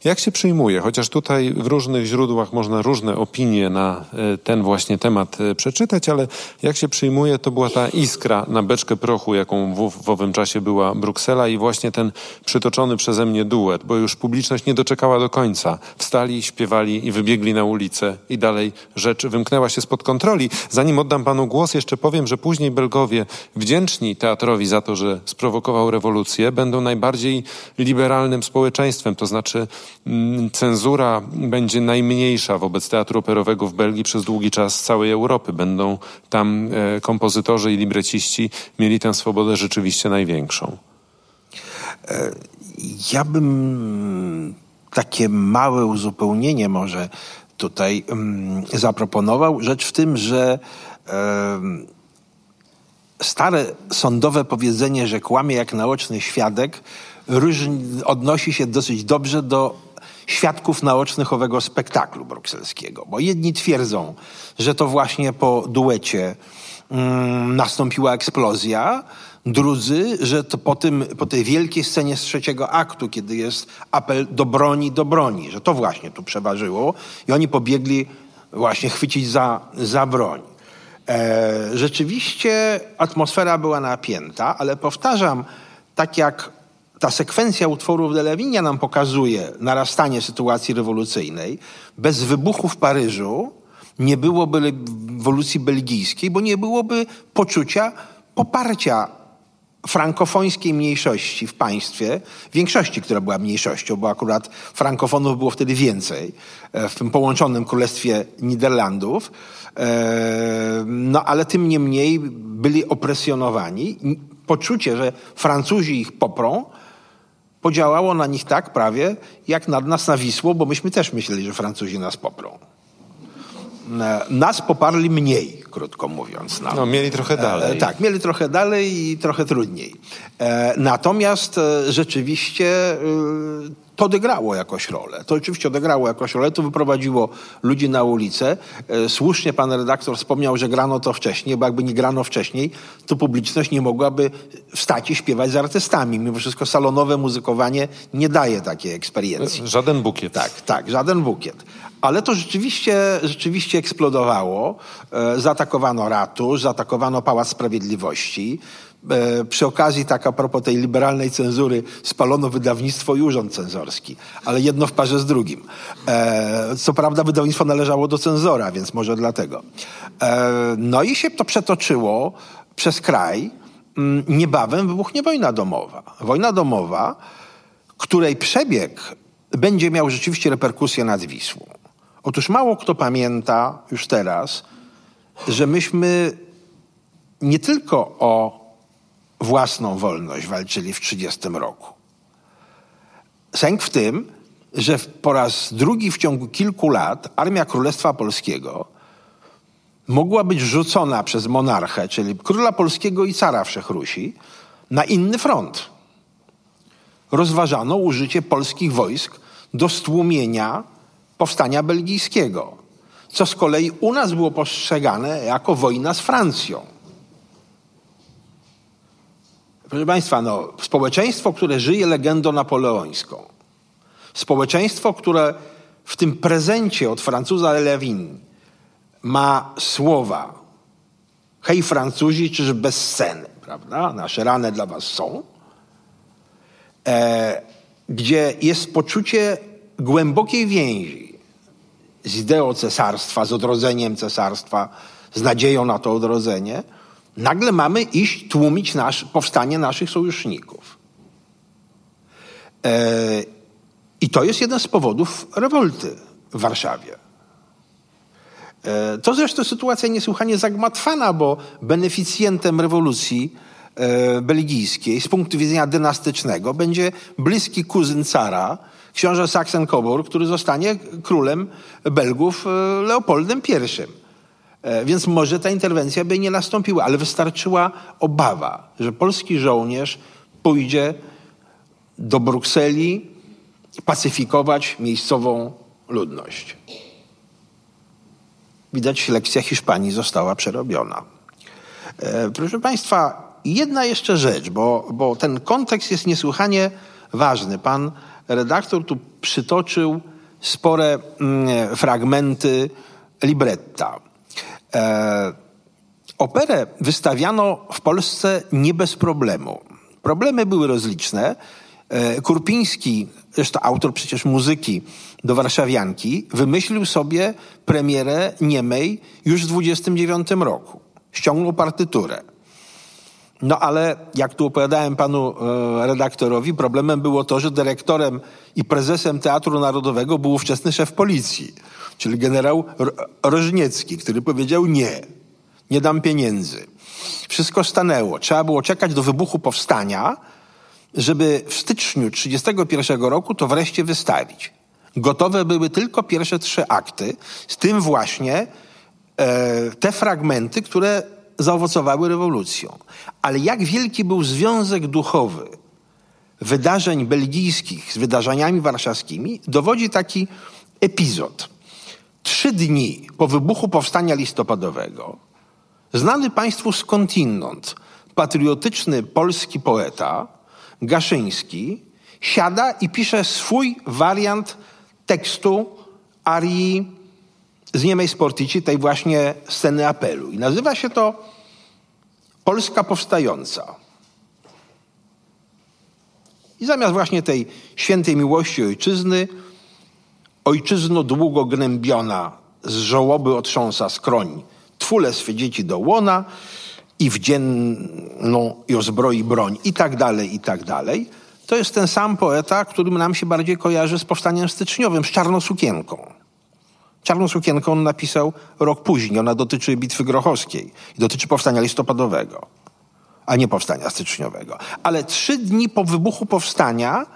jak się przyjmuje? Chociaż tutaj w różnych źródłach można różne opinie na e, ten właśnie temat e, przeczytać, ale jak się przyjmuje, to była ta iskra na beczkę prochu, jaką w, w owym czasie była Bruksela i właśnie ten przytoczony przeze mnie duet, bo już publiczność nie doczekała do końca. Wstali, śpiewali i wybiegli na ulicę i dalej rzecz wymknęła się spod kontroli. Zanim oddam panu głos, jeszcze powiem, że później Belgowie wdzięczni teatrowi za to, że sprowokował rewolucję, będą najbardziej liberalnym społeczeństwem, to znaczy Mm, cenzura będzie najmniejsza wobec teatru operowego w Belgii przez długi czas całej Europy. Będą tam e, kompozytorzy i libreciści mieli tę swobodę rzeczywiście największą. E, ja bym takie małe uzupełnienie może tutaj um, zaproponował. Rzecz w tym, że stare sądowe powiedzenie, że kłamie jak naoczny świadek, odnosi się dosyć dobrze do świadków naocznych owego spektaklu brukselskiego. Bo jedni twierdzą, że to właśnie po duecie mm, nastąpiła eksplozja, drudzy, że to po, tym, po tej wielkiej scenie z trzeciego aktu, kiedy jest apel do broni, do broni, że to właśnie tu przeważyło i oni pobiegli właśnie chwycić za, za broń. E, rzeczywiście atmosfera była napięta, ale powtarzam, tak jak ta sekwencja utworów Delewinia nam pokazuje narastanie sytuacji rewolucyjnej. Bez wybuchu w Paryżu nie byłoby rewolucji belgijskiej, bo nie byłoby poczucia poparcia frankofońskiej mniejszości w państwie, większości, która była mniejszością, bo akurat frankofonów było wtedy więcej e, w tym połączonym królestwie Niderlandów. E, no ale tym niemniej byli opresjonowani. Poczucie, że Francuzi ich poprą, podziałało na nich tak prawie, jak na nas na Wisło, bo myśmy też myśleli, że Francuzi nas poprą. E, nas poparli mniej, krótko mówiąc. No, mieli trochę dalej. E, tak, mieli trochę dalej i trochę trudniej. E, natomiast e, rzeczywiście e, to odegrało jakoś rolę. To oczywiście odegrało jakoś rolę, to wyprowadziło ludzi na ulicę. E, słusznie pan redaktor wspomniał, że grano to wcześniej, bo jakby nie grano wcześniej, to publiczność nie mogłaby wstać i śpiewać z artystami. Mimo wszystko salonowe muzykowanie nie daje takiej eksperiencji. Żaden bukiet. Tak, tak, żaden bukiet. Ale to rzeczywiście, rzeczywiście eksplodowało. E, zaatakowano ratusz, zaatakowano Pałac Sprawiedliwości. E, przy okazji, tak a propos tej liberalnej cenzury, spalono wydawnictwo i urząd cenzorski, ale jedno w parze z drugim. E, co prawda wydawnictwo należało do cenzora, więc może dlatego. E, no i się to przetoczyło przez kraj. Mm, niebawem wybuchnie wojna domowa. Wojna domowa, której przebieg będzie miał rzeczywiście reperkusje nad Wisłą. Otóż mało kto pamięta już teraz, że myśmy nie tylko o własną wolność walczyli w 1930 roku. Sęk w tym, że po raz drugi w ciągu kilku lat Armia Królestwa Polskiego mogła być rzucona przez monarchę, czyli króla polskiego i cara Wszechrusi, na inny front. Rozważano użycie polskich wojsk do stłumienia powstania belgijskiego, co z kolei u nas było postrzegane jako wojna z Francją. Proszę Państwa, no, społeczeństwo, które żyje legendą napoleońską, społeczeństwo, które w tym prezencie od Francuza Lewin ma słowa hej Francuzi, czyż bez sceny, prawda? Nasze rany dla was są. E, gdzie jest poczucie głębokiej więzi z ideą cesarstwa, z odrodzeniem cesarstwa, z nadzieją na to odrodzenie, nagle mamy iść tłumić nasz, powstanie naszych sojuszników. E, I to jest jeden z powodów rewolty w Warszawie. E, to zresztą sytuacja niesłychanie zagmatwana, bo beneficjentem rewolucji e, belgijskiej z punktu widzenia dynastycznego będzie bliski kuzyn cara, książę Sachsen-Coburg, który zostanie królem Belgów e, Leopoldem I. E, więc może ta interwencja by nie nastąpiła, ale wystarczyła obawa, że polski żołnierz pójdzie do Brukseli pacyfikować miejscową ludność. Widać, lekcja Hiszpanii została przerobiona. E, proszę Państwa, jedna jeszcze rzecz, bo, bo ten kontekst jest niesłychanie ważny. Pan redaktor tu przytoczył spore mm, fragmenty libretta. E, operę wystawiano w Polsce nie bez problemu. Problemy były rozliczne. E, Kurpiński, zresztą autor przecież muzyki do Warszawianki, wymyślił sobie premierę niemej już w 29 roku. Ściągnął partyturę. No ale jak tu opowiadałem panu e, redaktorowi, problemem było to, że dyrektorem i prezesem Teatru Narodowego był ówczesny szef policji, czyli generał Rożniecki, który powiedział nie, nie dam pieniędzy. Wszystko stanęło. Trzeba było czekać do wybuchu powstania, żeby w styczniu 1931 roku to wreszcie wystawić. Gotowe były tylko pierwsze trzy akty, z tym właśnie e, te fragmenty, które zaowocowały rewolucją. Ale jak wielki był związek duchowy wydarzeń belgijskich z wydarzeniami warszawskimi, dowodzi taki epizod. Trzy dni po wybuchu powstania listopadowego, znany państwu skądinąd patriotyczny polski poeta Gaszyński siada i pisze swój wariant tekstu arii z niemej Sportici, tej właśnie sceny apelu. I nazywa się to Polska Powstająca. I zamiast właśnie tej świętej miłości ojczyzny, ojczyzno długo gnębiona, z żołoby otrząsa skroń, twule swe dzieci do łona i wdzienną i ozbroi broń i tak dalej, i tak dalej. To jest ten sam poeta, którym nam się bardziej kojarzy z powstaniem styczniowym, z czarnosukienką. Czarną sukienkę on napisał rok później. Ona dotyczy Bitwy Grochowskiej i dotyczy powstania listopadowego, a nie powstania styczniowego. Ale trzy dni po wybuchu powstania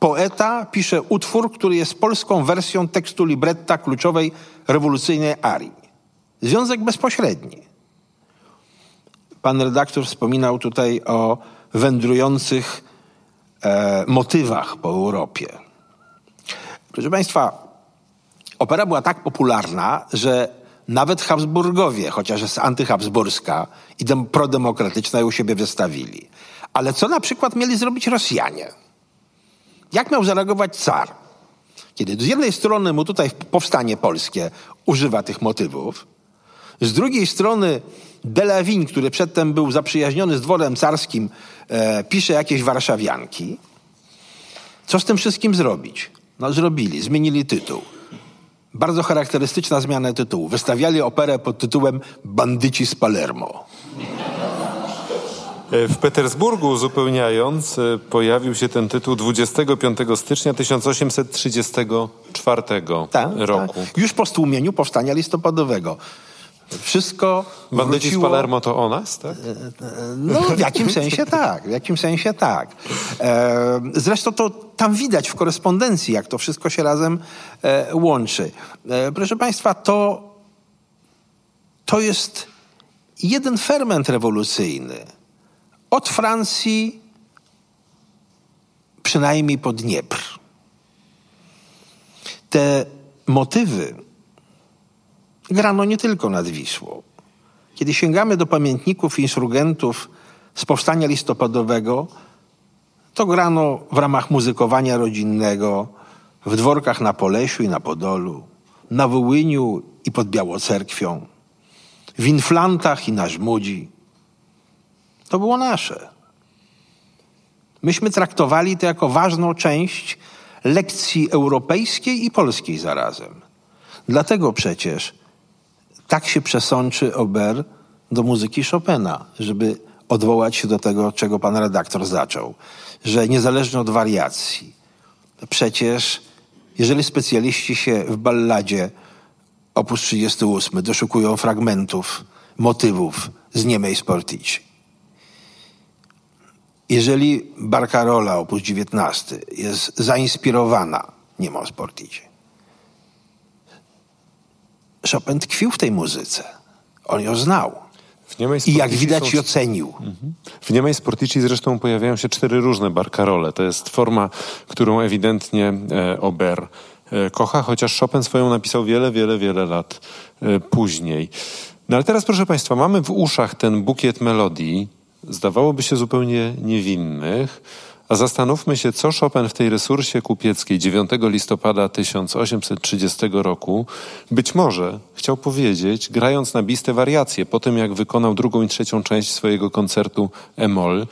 poeta pisze utwór, który jest polską wersją tekstu libretta kluczowej rewolucyjnej arii. Związek bezpośredni. Pan redaktor wspominał tutaj o wędrujących e, motywach po Europie. Proszę Państwa, opera była tak popularna, że nawet Habsburgowie, chociaż jest antyhabsburska i prodemokratyczna, ją siebie wystawili. Ale co na przykład mieli zrobić Rosjanie? Jak miał zareagować car? Kiedy z jednej strony mu tutaj powstanie polskie używa tych motywów, z drugiej strony Delawin, który przedtem był zaprzyjaźniony z dworem carskim, e, pisze jakieś warszawianki. Co z tym wszystkim zrobić? No zrobili, zmienili tytuł. Bardzo charakterystyczna zmiana tytułu. Wystawiali operę pod tytułem Bandyci z Palermo. E, w Petersburgu, uzupełniając, e, pojawił się ten tytuł 25 stycznia 1834 tak, roku. Tak. Już po stłumieniu powstania listopadowego. Wszystko. Bandyci wróciło... z Palermo to o nas, tak? No, w jakim sensie tak. W jakim sensie tak. Zresztą to tam widać w korespondencji, jak to wszystko się razem e, łączy. E, proszę Państwa, to, to jest jeden ferment rewolucyjny. Od Francji przynajmniej po Dniepr. Te motywy grano nie tylko nad Wisłą. Kiedy sięgamy do pamiętników insurgentów z powstania listopadowego, to grano w ramach muzykowania rodzinnego w dworkach na Polesiu i na Podolu, na Wołyniu i pod Białocerkwią, w Inflantach i na Żmudzi. To było nasze. Myśmy traktowali to jako ważną część lekcji europejskiej i polskiej zarazem. Dlatego przecież tak się przesączy Ober do muzyki Chopina, żeby odwołać się do tego, czego pan redaktor zaczął, że niezależnie od wariacji, przecież jeżeli specjaliści się w balladzie opus 38 doszukują fragmentów, motywów z Niemej Sportici, jeżeli Barcarola opus 19 jest zainspirowana Niemą Sportici, Chopin tkwił w tej muzyce. On ją znał. I jak widać, są... ocenił. Mhm. W Niemej Sportici zresztą pojawiają się cztery różne barkarole. To jest forma, którą ewidentnie e, Ober e, kocha, chociaż Chopin swoją napisał wiele, wiele, wiele lat e, później. No ale teraz, proszę Państwa, mamy w uszach ten bukiet melodii, zdawałoby się zupełnie niewinnych, a zastanówmy się, co Chopin w tej resursie kupieckiej 9 listopada 1830 roku być może chciał powiedzieć, grając na biste wariacje, po tym jak wykonał drugą i trzecią część swojego koncertu Emol.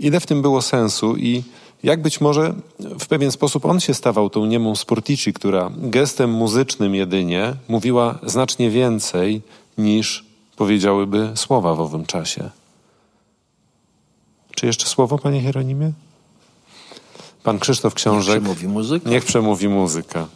Ile w tym było sensu i jak być może w pewien sposób on się stawał tą niemą Sportici, która gestem muzycznym jedynie mówiła znacznie więcej niż powiedziałyby słowa w owym czasie. Czy jeszcze słowo, panie Hieronimie? Pan Krzysztof Książek. Niech przemówi muzyka. Niech przemówi muzyka.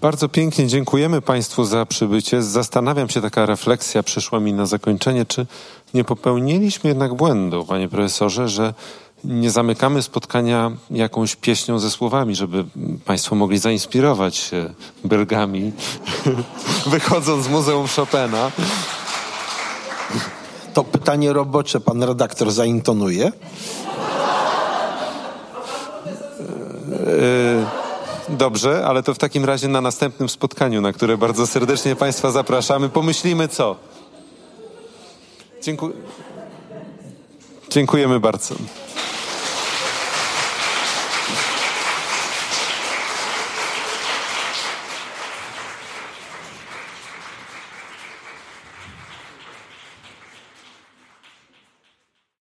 Bardzo pięknie dziękujemy Państwu za przybycie. Zastanawiam się, taka refleksja przyszła mi na zakończenie, czy nie popełniliśmy jednak błędu, panie profesorze, że nie zamykamy spotkania jakąś pieśnią ze słowami, żeby Państwo mogli zainspirować się belgami, wychodząc z Muzeum Chopina. To pytanie robocze pan redaktor zaintonuje. Dobrze, ale to w takim razie na następnym spotkaniu, na które bardzo serdecznie Państwa zapraszamy, pomyślimy co. Dziękuję. Dziękujemy bardzo.